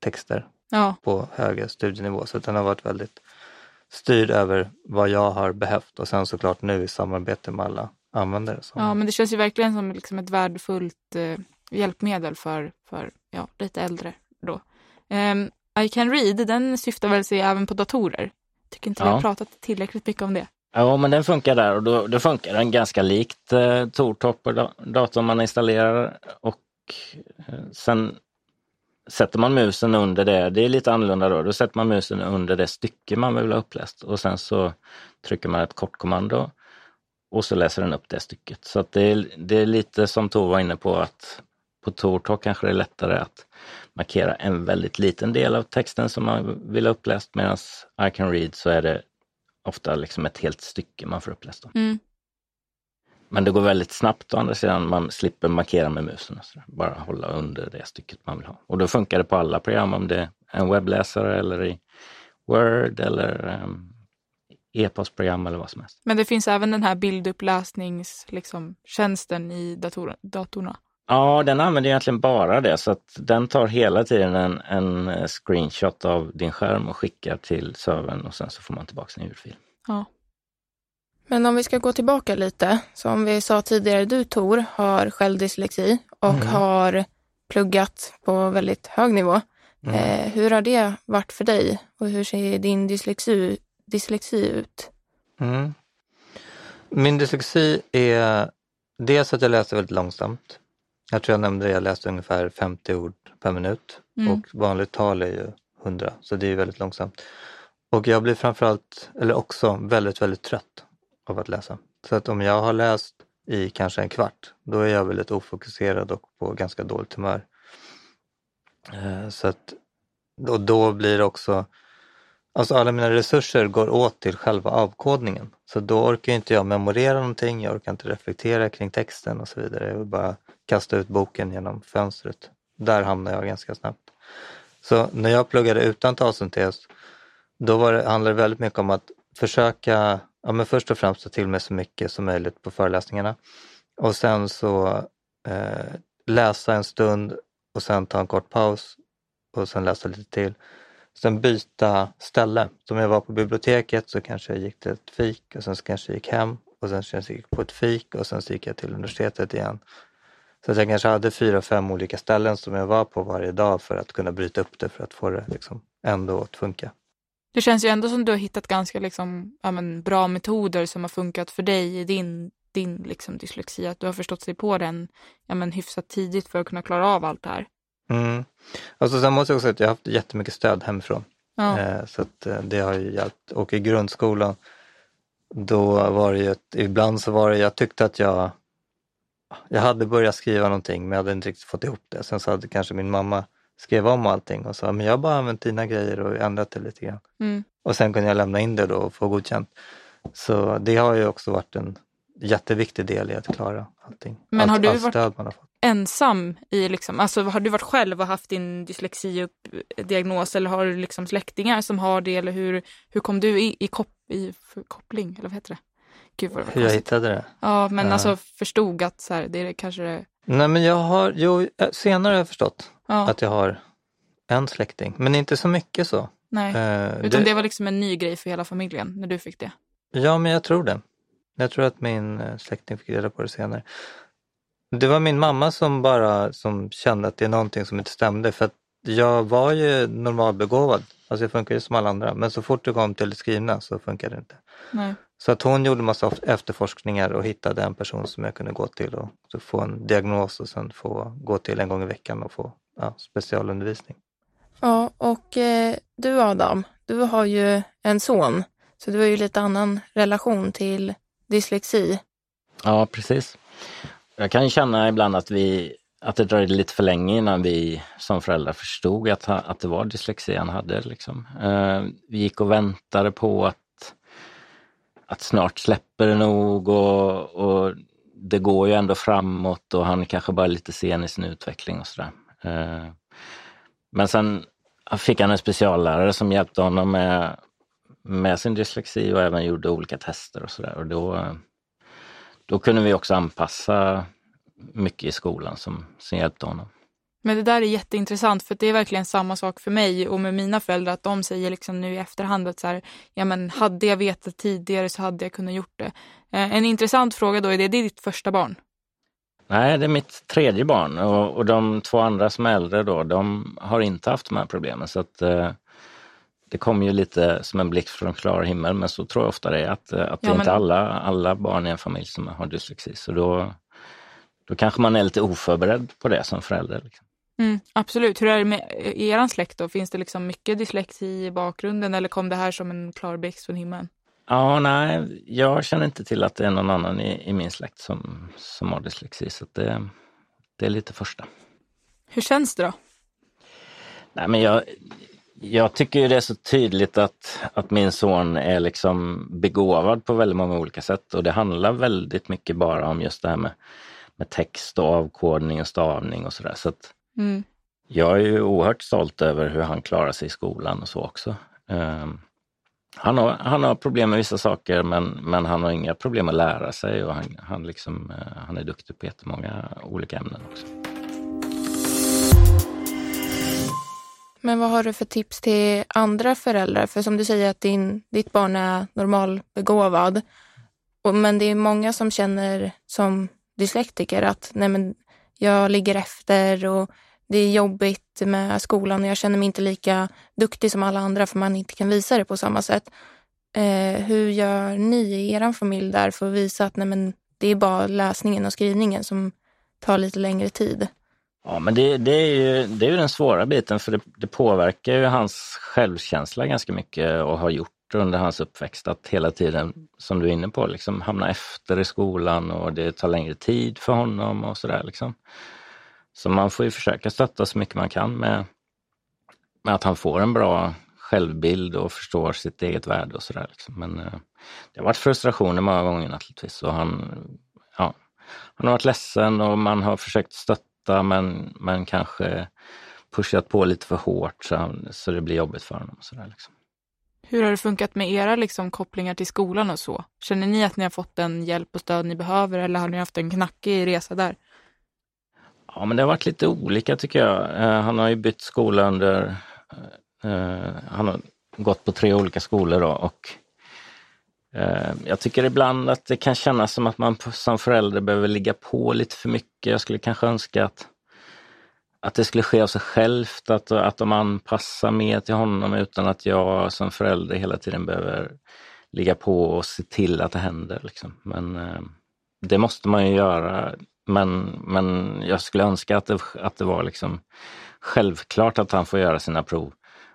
texter Ja, på högre studienivå. Så den har varit väldigt styrd över vad jag har behövt och sen såklart nu i samarbete med alla användare. Som, ja men det känns ju verkligen som liksom ett värdefullt eh, hjälpmedel för, för ja, lite äldre då. Ehm, I can read, den syftar väl sig även på datorer. Tycker inte vi Ja. har pratat tillräckligt mycket om det. Ja, men den funkar där och då, då funkar den ganska likt eh, Tortop på da- datorn man installerar och eh, sen sätter man musen under det. Det är lite annorlunda då. Då sätter man musen under det stycke man vill ha uppläst och sen så trycker man ett kortkommando och så läser den upp det stycket. Så att det, är, det är lite som Tor var inne på att på Tortalk kanske det är lättare att markera en väldigt liten del av texten som man vill ha uppläst medan I can read så är det ofta liksom ett helt stycke man får uppläst. Då. Mm. Men det går väldigt snabbt å andra sidan, man slipper markera med musen. Bara hålla under det stycket man vill ha. Och då funkar det på alla program, om det är en webbläsare eller i Word eller um, e-postprogram eller vad som helst. Men det finns även den här bildupplösningstjänsten liksom, tjänsten i dator, datorerna. Ja, den använder egentligen bara det, så att den tar hela tiden en, en screenshot av din skärm och skickar till servern och sen så får man tillbaka en ljudfil. Ja. Men om vi ska gå tillbaka lite, som vi sa tidigare, du Tor har själv dyslexi och Mm. har pluggat på väldigt hög nivå. Mm. Eh, hur har det varit för dig och hur ser din dyslexi, dyslexi ut? Mm. Min dyslexi är dels att jag läser väldigt långsamt. Jag tror jag nämnde det, jag läste ungefär 50 ord per minut Mm. och vanligt tal är ju 100, så det är väldigt långsamt. Och jag blir framförallt, eller också, väldigt, väldigt trött av att läsa. Så att om jag har läst i kanske en kvart, då är jag väldigt ofokuserad och på ganska dåligt humör. Eh, så att och då blir det också, alltså alla mina resurser går åt till själva avkodningen. Så då orkar inte jag memorera någonting, jag orkar inte reflektera kring texten och så vidare. Jag vill bara kasta ut boken genom fönstret. Där hamnar jag ganska snabbt. Så när jag pluggade utan talsyntes, då var det, handlade det väldigt mycket om att försöka, ja men först och främst ta till mig så mycket som möjligt på föreläsningarna. Och sen så eh, läsa en stund och sen ta en kort paus och sen läsa lite till. Sen byta ställe. Så om jag var på biblioteket så kanske jag gick till ett fik och sen så kanske jag gick hem och sen så gick jag på ett fik och sen så gick jag till universitetet igen. Så att jag kanske hade fyra, fem olika ställen som jag var på varje dag för att kunna bryta upp det för att få det liksom ändå att funka. Det känns ju ändå som du har hittat ganska liksom, ja, men, bra metoder som har funkat för dig i din, din liksom, dyslexi. Att du har förstått sig på den ja, men, hyfsat tidigt för att kunna klara av allt det här. Mm. Och så sen måste jag också säga att jag har haft jättemycket stöd hemifrån. Ja. Eh, Så att eh, det har ju hjälpt. Och i grundskolan, då var det ju, ett, ibland så var det, jag tyckte att jag jag hade börjat skriva någonting men jag hade inte riktigt fått ihop det. Sen så hade kanske min mamma skrev om allting och sa, men jag har bara använt dina grejer och ändrat det lite grann. Mm. Och sen kunde jag lämna in det då och få godkänt. Så det har ju också varit en jätteviktig del i att klara allting. Men allt, har du allt varit- har. Ensam i liksom, alltså har du varit själv och haft din dyslexidiagnos eller har du liksom släktingar som har det eller hur, hur kom du i, i, kop, i koppling eller vad heter det? Gud vad det var Hur jag hittade det? Ja men Ja. alltså förstod att så här, det är kanske det, Nej men jag har, jo, eh, senare har jag förstått ja, att jag har en släkting, men inte så mycket så. nej. Eh, Utan det- det var liksom en ny grej för hela familjen när du fick det. Ja, men jag tror det. Jag tror att min eh, släkting fick reda på det senare. Det var min mamma som bara som kände att det är någonting som inte stämde för att jag var ju normalbegåvad. Alltså jag funkar ju som alla andra, men så fort det kom till det skrivna så funkade det inte. Nej. Så att hon gjorde massa efterforskningar och hittade en person som jag kunde gå till och få en diagnos och sen få gå till en gång i veckan och få ja, specialundervisning. Ja, och eh, du Adam, du har ju en son. Så du har ju lite annan relation till dyslexi. Ja, precis. Jag kan känna ibland att, vi, att det dröjde lite för länge innan vi som föräldrar förstod att, att det var dyslexi han hade. Liksom. Eh, vi gick och väntade på att, att snart släpper det nog och, och det går ju ändå framåt och han kanske bara är lite sen i sin utveckling och sådär. Eh, men sen fick han en speciallärare som hjälpte honom med, med sin dyslexi och även gjorde olika tester och sådär. Och då, då kunde vi också anpassa mycket i skolan som, som hjälpte honom. Men det där är jätteintressant för det är verkligen samma sak för mig och med mina föräldrar att de säger liksom nu i efterhand att så här, ja men hade jag vetat tidigare så hade jag kunnat gjort det. Eh, en intressant fråga då är det, det är ditt första barn? Nej, det är mitt tredje barn och, och de två andra som är äldre då, de har inte haft de här problemen. Så att, eh, det kom ju lite som en blixt från klar himmel, men så tror jag ofta det är att, eh, att det Ja, men- inte alla, alla barn i en familj som har dyslexi. Så då, då kanske man är lite oförberedd på det som förälder. Liksom. Mm, absolut. Hur är det med i er släkt då? Finns det liksom mycket dyslexi i bakgrunden eller kom det här som en klar blixt från himlen? Ja, nej, jag känner inte till att det är någon annan i, i min släkt som, som har dyslexi, så det, det är lite första. Hur känns det då? Nej, men jag, jag tycker ju det är så tydligt att, att min son är liksom begåvad på väldigt många olika sätt och det handlar väldigt mycket bara om just det här med, med text och avkodning och stavning och sådär. Så Mm. jag är ju oerhört stolt över hur han klarar sig i skolan och så också. Ehm, han, har, han har problem med vissa saker men, men han har inga problem att lära sig och han, han, liksom, eh, han är duktig på jättemånga olika ämnen också. Men vad har du för tips till andra föräldrar? För som du säger att din, ditt barn är normalbegåvad. Och, men det är många som känner som dyslektiker att nej men, jag ligger efter och det är jobbigt med skolan och jag känner mig inte lika duktig som alla andra för man inte kan visa det på samma sätt. Eh, hur gör ni i er familj där för att visa att nej men, det är bara läsningen och skrivningen som tar lite längre tid? Ja, men det, det, är ju, det är ju den svåra biten för det, det påverkar ju hans självkänsla ganska mycket och har gjort under hans uppväxt att hela tiden, som du är inne på, liksom hamna efter i skolan och det tar längre tid för honom och sådär. Liksom. Så man får ju försöka stötta så mycket man kan med, med att han får en bra självbild och förstår sitt eget värde och sådär. Liksom. Men eh, det har varit frustrationer många gånger naturligtvis och han, ja, han har varit ledsen och man har försökt stötta men, men kanske pushat på lite för hårt så, han, så det blir jobbigt för honom. Och sådär, liksom. Hur har det funkat med era liksom, kopplingar till skolan och så? Känner ni att ni har fått den hjälp och stöd ni behöver eller har ni haft en knackig resa där? Ja men det har varit lite olika tycker jag. Eh, han har ju bytt skola under, eh, han har gått på tre olika skolor då och eh, jag tycker ibland att det kan kännas som att man som förälder behöver ligga på lite för mycket. Jag skulle kanske önska att, att det skulle ske av sig självt, att, att de anpassar mer till honom utan att jag som förälder hela tiden behöver ligga på och se till att det händer. Liksom. Men eh, det måste man ju göra. Men, men jag skulle önska att det, att det var liksom självklart att han får göra sina prov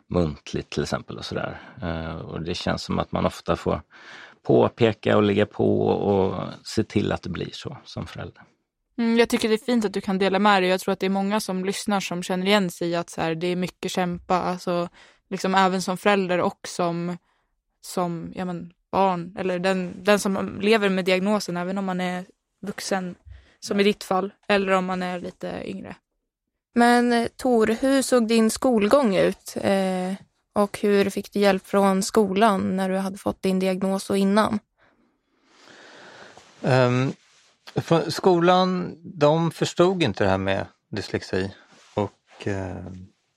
muntligt till exempel. och sådär. Eh, och Det känns som att man ofta får påpeka och ligga på och se till att det blir så som förälder. Mm, jag tycker det är fint att du kan dela med dig. Jag tror att det är många som lyssnar som känner igen sig i att så här, det är mycket kämpa, alltså, liksom även som förälder och som, som ja, men, barn eller den, den som lever med diagnosen, även om man är vuxen, som i ditt fall, eller om man är lite yngre. Men eh, Tor, hur såg din skolgång ut? Eh, och hur fick du hjälp från skolan när du hade fått din diagnos och innan? Um, skolan, de förstod inte det här med dyslexi och, uh,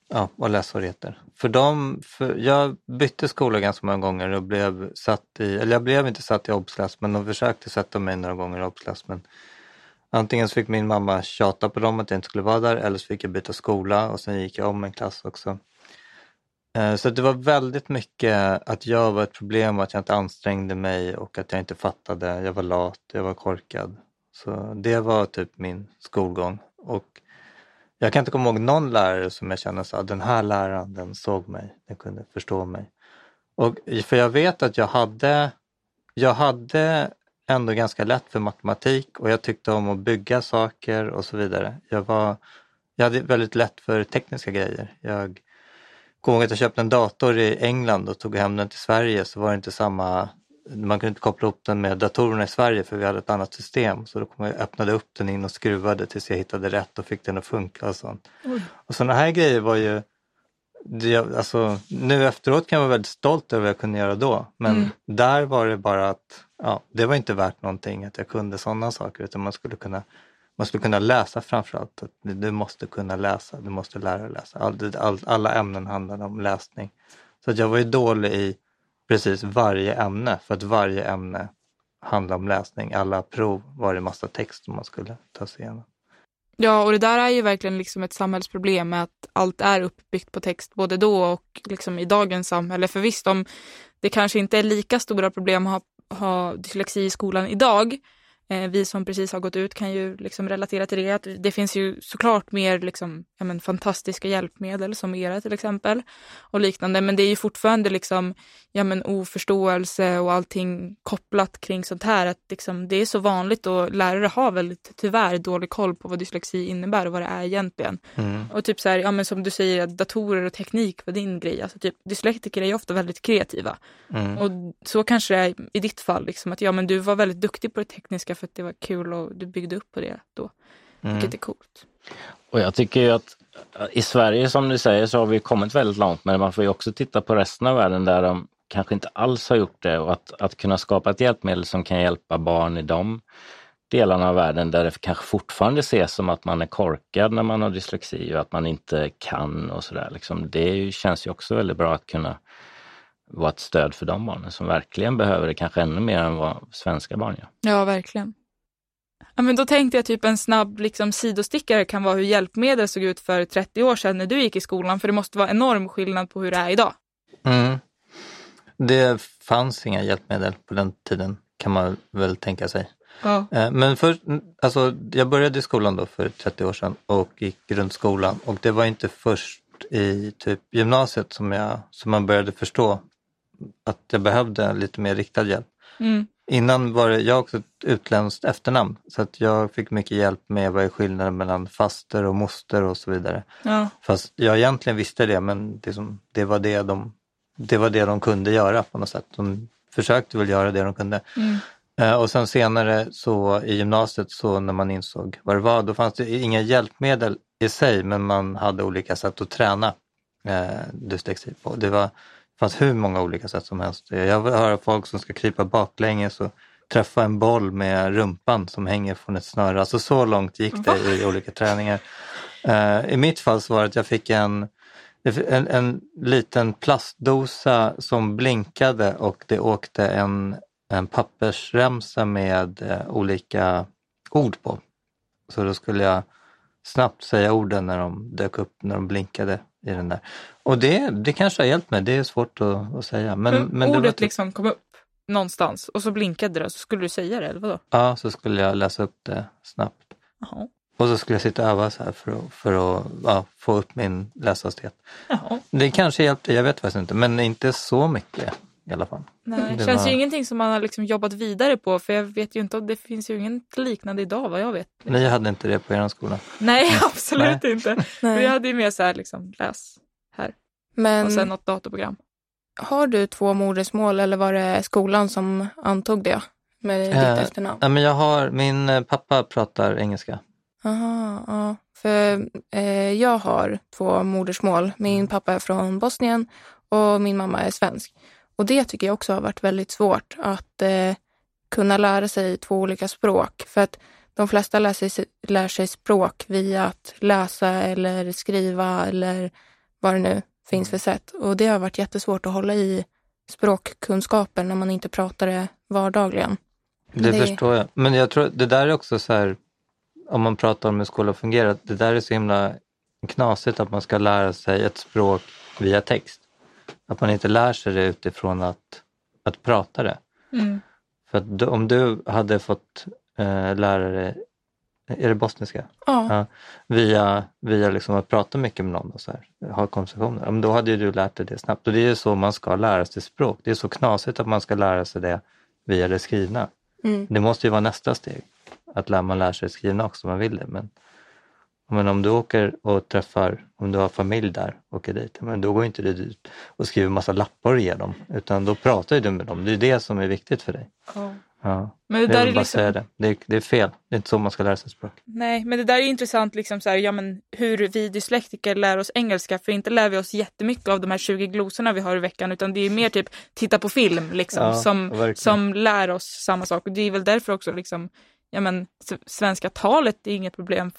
ja, och lässvårigheter. För för jag bytte skola ganska många gånger och blev satt i, eller jag blev inte satt i obsklass men de försökte sätta mig några gånger i obsklass. Men antingen så fick min mamma tjata på dem att jag inte skulle vara där eller så fick jag byta skola och sen gick jag om en klass också. Eh, så det var väldigt mycket att jag var ett problem, att jag inte ansträngde mig och att jag inte fattade. Jag var lat, jag var korkad. Så det var typ min skolgång. Och jag kan inte komma ihåg någon lärare som jag kände att den här läraren den såg mig, den kunde förstå mig. Och för jag vet att jag hade, jag hade ändå ganska lätt för matematik och jag tyckte om att bygga saker och så vidare. Jag, var, jag hade väldigt lätt för tekniska grejer. Jag kommer ihåg att jag köpte en dator i England och tog hem den till Sverige så var det inte samma man kunde inte koppla upp den med datorerna i Sverige för vi hade ett annat system. Så då kom jag, öppnade upp den in och skruvade tills jag hittade rätt och fick den att funka. Och sånt. Oj. Och sådana här grejer var ju, alltså, nu efteråt kan jag vara väldigt stolt över vad jag kunde göra då. Men mm. där var det bara att ja, det var inte värt någonting att jag kunde sådana saker utan man skulle kunna man skulle kunna läsa framförallt. Du måste kunna läsa, du måste lära dig läsa. All, all, alla ämnen handlade om läsning. Så att jag var ju dålig i precis varje ämne för att varje ämne handlade om läsning. Alla prov var det massa text som man skulle ta sig igenom. Ja, och det där är ju verkligen liksom ett samhällsproblem med att allt är uppbyggt på text både då och liksom i dagens samhälle. För visst, om det kanske inte är lika stora problem att ha, ha dyslexi i skolan idag, vi som precis har gått ut kan ju liksom relatera till det. Att det finns ju såklart mer liksom, ja, men, fantastiska hjälpmedel som era till exempel och liknande. Men det är ju fortfarande liksom, ja, men, oförståelse och allting kopplat kring sånt här. Att liksom, det är så vanligt och lärare har väldigt tyvärr dålig koll på vad dyslexi innebär och vad det är egentligen. Mm. Och typ så här, ja, men som du säger, att datorer och teknik var din grej. Alltså, typ, dyslektiker är ju ofta väldigt kreativa. Mm. Och så kanske det är i ditt fall, liksom, att ja, men du var väldigt duktig på det tekniska för att det var kul och du byggde upp på det då. Mm. Vilket är coolt. Och jag tycker ju att i Sverige som du säger så har vi kommit väldigt långt men man får ju också titta på resten av världen där de kanske inte alls har gjort det och att, att kunna skapa ett hjälpmedel som kan hjälpa barn i de delarna av världen där det kanske fortfarande ses som att man är korkad när man har dyslexi och att man inte kan och sådär. Liksom. Det känns ju också väldigt bra att kunna vara ett stöd för de barnen som verkligen behöver det, kanske ännu mer än vad svenska barn gör. Ja, verkligen. Ja, men då tänkte jag typ en snabb liksom, sidostickare kan vara hur hjälpmedel såg ut för 30 år sedan när du gick i skolan, för det måste vara enorm skillnad på hur det är idag. Mm. Det fanns inga hjälpmedel på den tiden kan man väl tänka sig. Ja. Eh, men först, alltså, jag började i skolan då för 30 år sedan och gick grundskolan och det var inte först i typ gymnasiet som, jag, som man började förstå att jag behövde lite mer riktad hjälp. Mm. Innan var det, jag också ett utländskt efternamn så att jag fick mycket hjälp med vad är skillnaden mellan faster och moster och så vidare. Ja. Fast jag egentligen visste det men det, som, det, var det, de, det var det de kunde göra på något sätt. De försökte väl göra det de kunde. Mm. Uh, och sen senare så i gymnasiet så när man insåg vad det var, då fanns det inga hjälpmedel i sig men man hade olika sätt att träna uh, dyslexi på. Det var fanns hur många olika sätt som helst. Jag hör folk som ska krypa baklänges och träffa en boll med rumpan som hänger från ett snöre. Alltså så långt gick det i olika träningar. Uh, I mitt fall så var det att jag fick en, en, en liten plastdosa som blinkade och det åkte en, en pappersremsa med uh, olika ord på. Så då skulle jag snabbt säga orden när de dök upp, när de blinkade i den där. Och det, det kanske har hjälpt mig, det är svårt att, att säga. Men, men, men ordet typ... liksom kom upp någonstans och så blinkade det, så skulle du säga det eller vadå? Ja, så skulle jag läsa upp det snabbt. Aha. Och så skulle jag sitta och öva så här för att, för att ja, få upp min läshastighet. Det kanske hjälpte, jag vet faktiskt inte, men inte så mycket. I alla fall. Nej, Det känns var- ju ingenting som man har liksom jobbat vidare på för jag vet ju inte om det finns ju inget liknande idag vad jag vet. Ni hade inte det på er skola? Nej, absolut inte. Nej. Vi hade ju mer så här liksom läs Men och sen något datorprogram. har du två modersmål eller var det skolan som antog det med ditt Eh, efternamn? Ja, men jag har, min eh, pappa pratar engelska. Aha, ja. För eh, jag har två modersmål. Min pappa är från Bosnien och min mamma är svensk. Och det tycker jag också har varit väldigt svårt att eh, kunna lära sig två olika språk. För att de flesta lär sig, lär sig språk via att läsa eller skriva eller vad det nu finns för sätt. Och det har varit jättesvårt att hålla i språkkunskaper när man inte pratar det vardagligen. Det, Det- förstår jag. Men jag tror det där är också så här, om man pratar om hur skolan fungerar, det där är så himla knasigt att man ska lära sig ett språk via text. Att man inte lär sig det utifrån att, att prata det. Mm. För att om du hade fått eh, lära dig, är det bosniska? Ja, Ja, via, via liksom att prata mycket med någon och så här, ha konversationer. Men Då hade du lärt dig det snabbt. Och det är ju så man ska lära sig språk. Det är så knasigt att man ska lära sig det via det skrivna. mm. Det måste ju vara nästa steg. Att man lär sig skrivna också om man vill det. Men, men om du åker och träffar, om du har familj där, åker dit, men då går inte du dit och skriver massa lappar och ger dem. Utan då pratar du med dem. Det är det som är viktigt för dig. Ja. Men det Jag där är liksom... det. Det är, det är fel. Det är inte så man ska lära sig språk. Nej, men det där är intressant liksom så här, ja, men hur vi dyslektiker lär oss engelska. För inte lär vi oss jättemycket av de här 20 glosorna vi har i veckan utan det är mer typ titta på film liksom Ja, som, verkligen. som lär oss samma sak. Och det är väl därför också liksom, ja men svenska talet är inget problem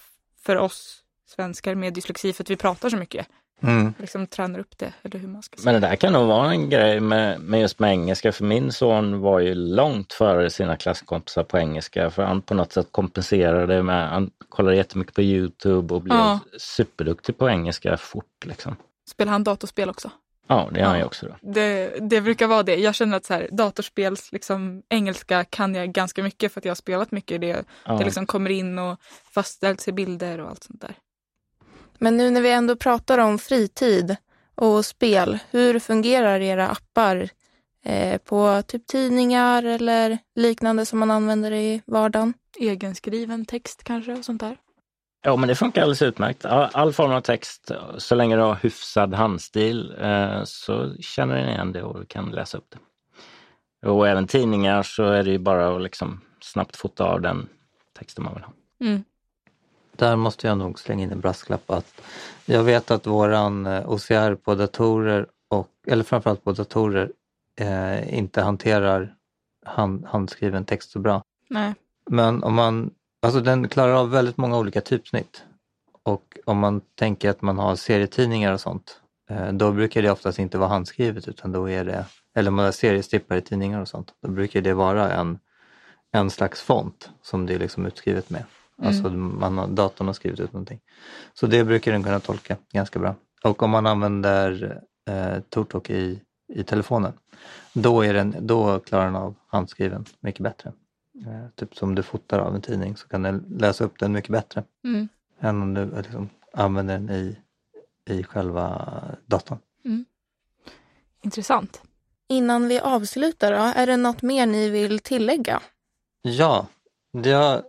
för oss svenskar med dyslexi för att vi pratar så mycket. Mm. Liksom tränar upp det eller hur man ska säga. Men det där kan nog vara en grej med, med just med engelska, för min son var ju långt före sina klasskompisar på engelska, för han på något sätt kompenserade med, han kollade jättemycket på Youtube och blev Ja. superduktig på engelska fort liksom. Spelar han datorspel också? Ja, det gör han Ja. ju också då. Det, det brukar vara det. Jag känner att så här, datorspels liksom, engelska kan jag ganska mycket för att jag har spelat mycket. Det, Ja. det liksom kommer in och fastställs i bilder och allt sånt där. Men nu när vi ändå pratar om fritid och spel, hur fungerar era appar eh, på typ tidningar eller liknande som man använder i vardagen? Egenskriven text kanske och sånt där. Ja, men det funkar alldeles utmärkt. All, all form av text, så länge du har hyfsad handstil eh, så känner den igen det och kan läsa upp det. Och även tidningar så är det ju bara att liksom snabbt fota av den texten man vill ha. Mm. Där måste jag nog slänga in en brasklapp att jag vet att våran eh, OCR på datorer, och, eller framförallt på datorer, eh, inte hanterar hand, handskriven text så bra. Nej. Men om man, alltså den klarar av väldigt många olika typsnitt. Och om man tänker att man har serietidningar och sånt, eh, då brukar det oftast inte vara handskrivet utan då är det, eller om man har seriestippar i tidningar och sånt, då brukar det vara en, en slags font som det är liksom utskrivet med. Alltså man har, datorn har skrivit ut någonting. Så det brukar den kunna tolka ganska bra. Och om man använder eh, TorTalk i, i telefonen, då, är den, då klarar den av handskriven mycket bättre. Eh, typ som du fotar av en tidning så kan den läsa upp den mycket bättre Mm. än om du eh, liksom, använder den i, i själva datorn. Intressant. Innan vi avslutar, då, är det något mer ni vill tillägga? Ja, det jag,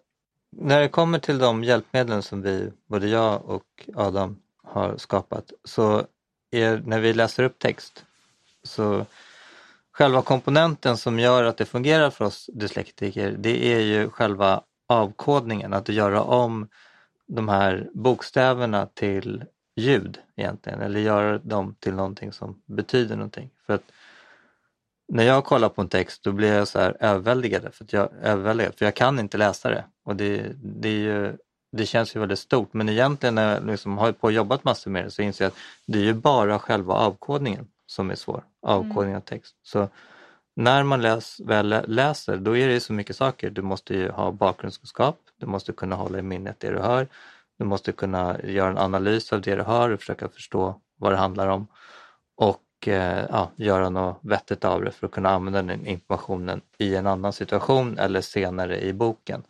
när det kommer till de hjälpmedlen som vi, både jag och Adam har skapat, så är när vi läser upp text, så själva komponenten som gör att det fungerar för oss dyslektiker, det är ju själva avkodningen, att göra om de här bokstäverna till ljud egentligen, eller göra dem till någonting som betyder någonting. För att när jag kollar på en text då blir jag så här överväldigad för, att jag, överväldigad, för jag kan inte läsa det. Och det, det, är ju, det känns ju väldigt stort men egentligen när jag liksom har på jobbat massor med det så inser jag att det är ju bara själva avkodningen som är svår. Avkodning av text. Så när man läs, väl läser då är det så mycket saker. Du måste ju ha bakgrundskunskap, du måste kunna hålla i minnet det du hör, du måste kunna göra en analys av det du hör och försöka förstå vad det handlar om. Och eh, ja, göra något vettigt av det för att kunna använda den informationen i en annan situation eller senare i boken.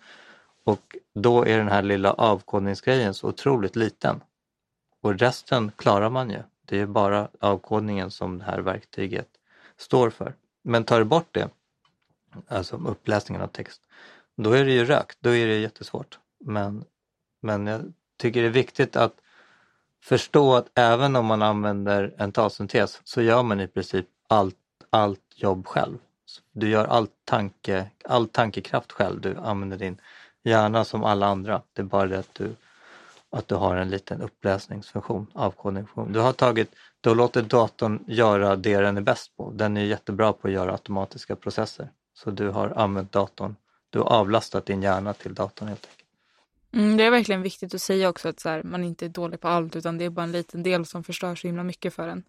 Och då är den här lilla avkodningsgrejen så otroligt liten. Och resten klarar man ju. Det är bara avkodningen som det här verktyget står för. Men tar du bort det, alltså uppläsningen av text, då är det ju rökt, då är det jättesvårt. Men, men jag tycker det är viktigt att förstå att även om man använder en talsyntes så gör man i princip allt, allt jobb själv. Du gör all, tanke, all tankekraft själv, du använder din hjärna som alla andra. Det är bara det att du, att du har en liten uppläsningsfunktion, avkodningsfunktion. Du har, tagit, du har låtit datorn göra det den är bäst på. Den är jättebra på att göra automatiska processer. Så du har använt datorn, du har avlastat din hjärna till datorn helt enkelt. Mm, det är verkligen viktigt att säga också att så här, man inte är dålig på allt utan det är bara en liten del som förstör så himla mycket för en.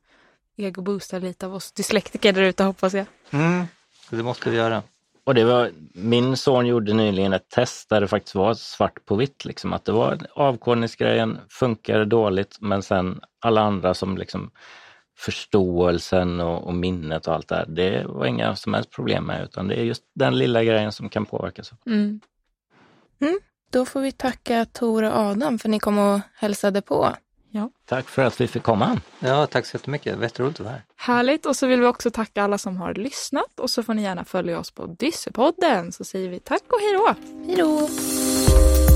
Ego boostar lite av oss dyslektiker där ute hoppas jag. Mm, det måste vi göra. Och det var, min son gjorde nyligen ett test där det faktiskt var svart på vitt. Liksom, att det var avkodningsgrejen funkade dåligt men sen alla andra som liksom förståelsen och, och, minnet och allt det här. det var inga som helst problem med utan det är just den lilla grejen som kan påverka. Mm. Mm, då får vi tacka Tor och Adam för att ni kom och hälsade på. Ja. Tack för att vi fick komma. Ja, tack så jättemycket. Jätteroligt att vara här. Härligt. Och så vill vi också tacka alla som har lyssnat och så får ni gärna följa oss på Dyssepodden så säger vi tack och hej då. Hej då.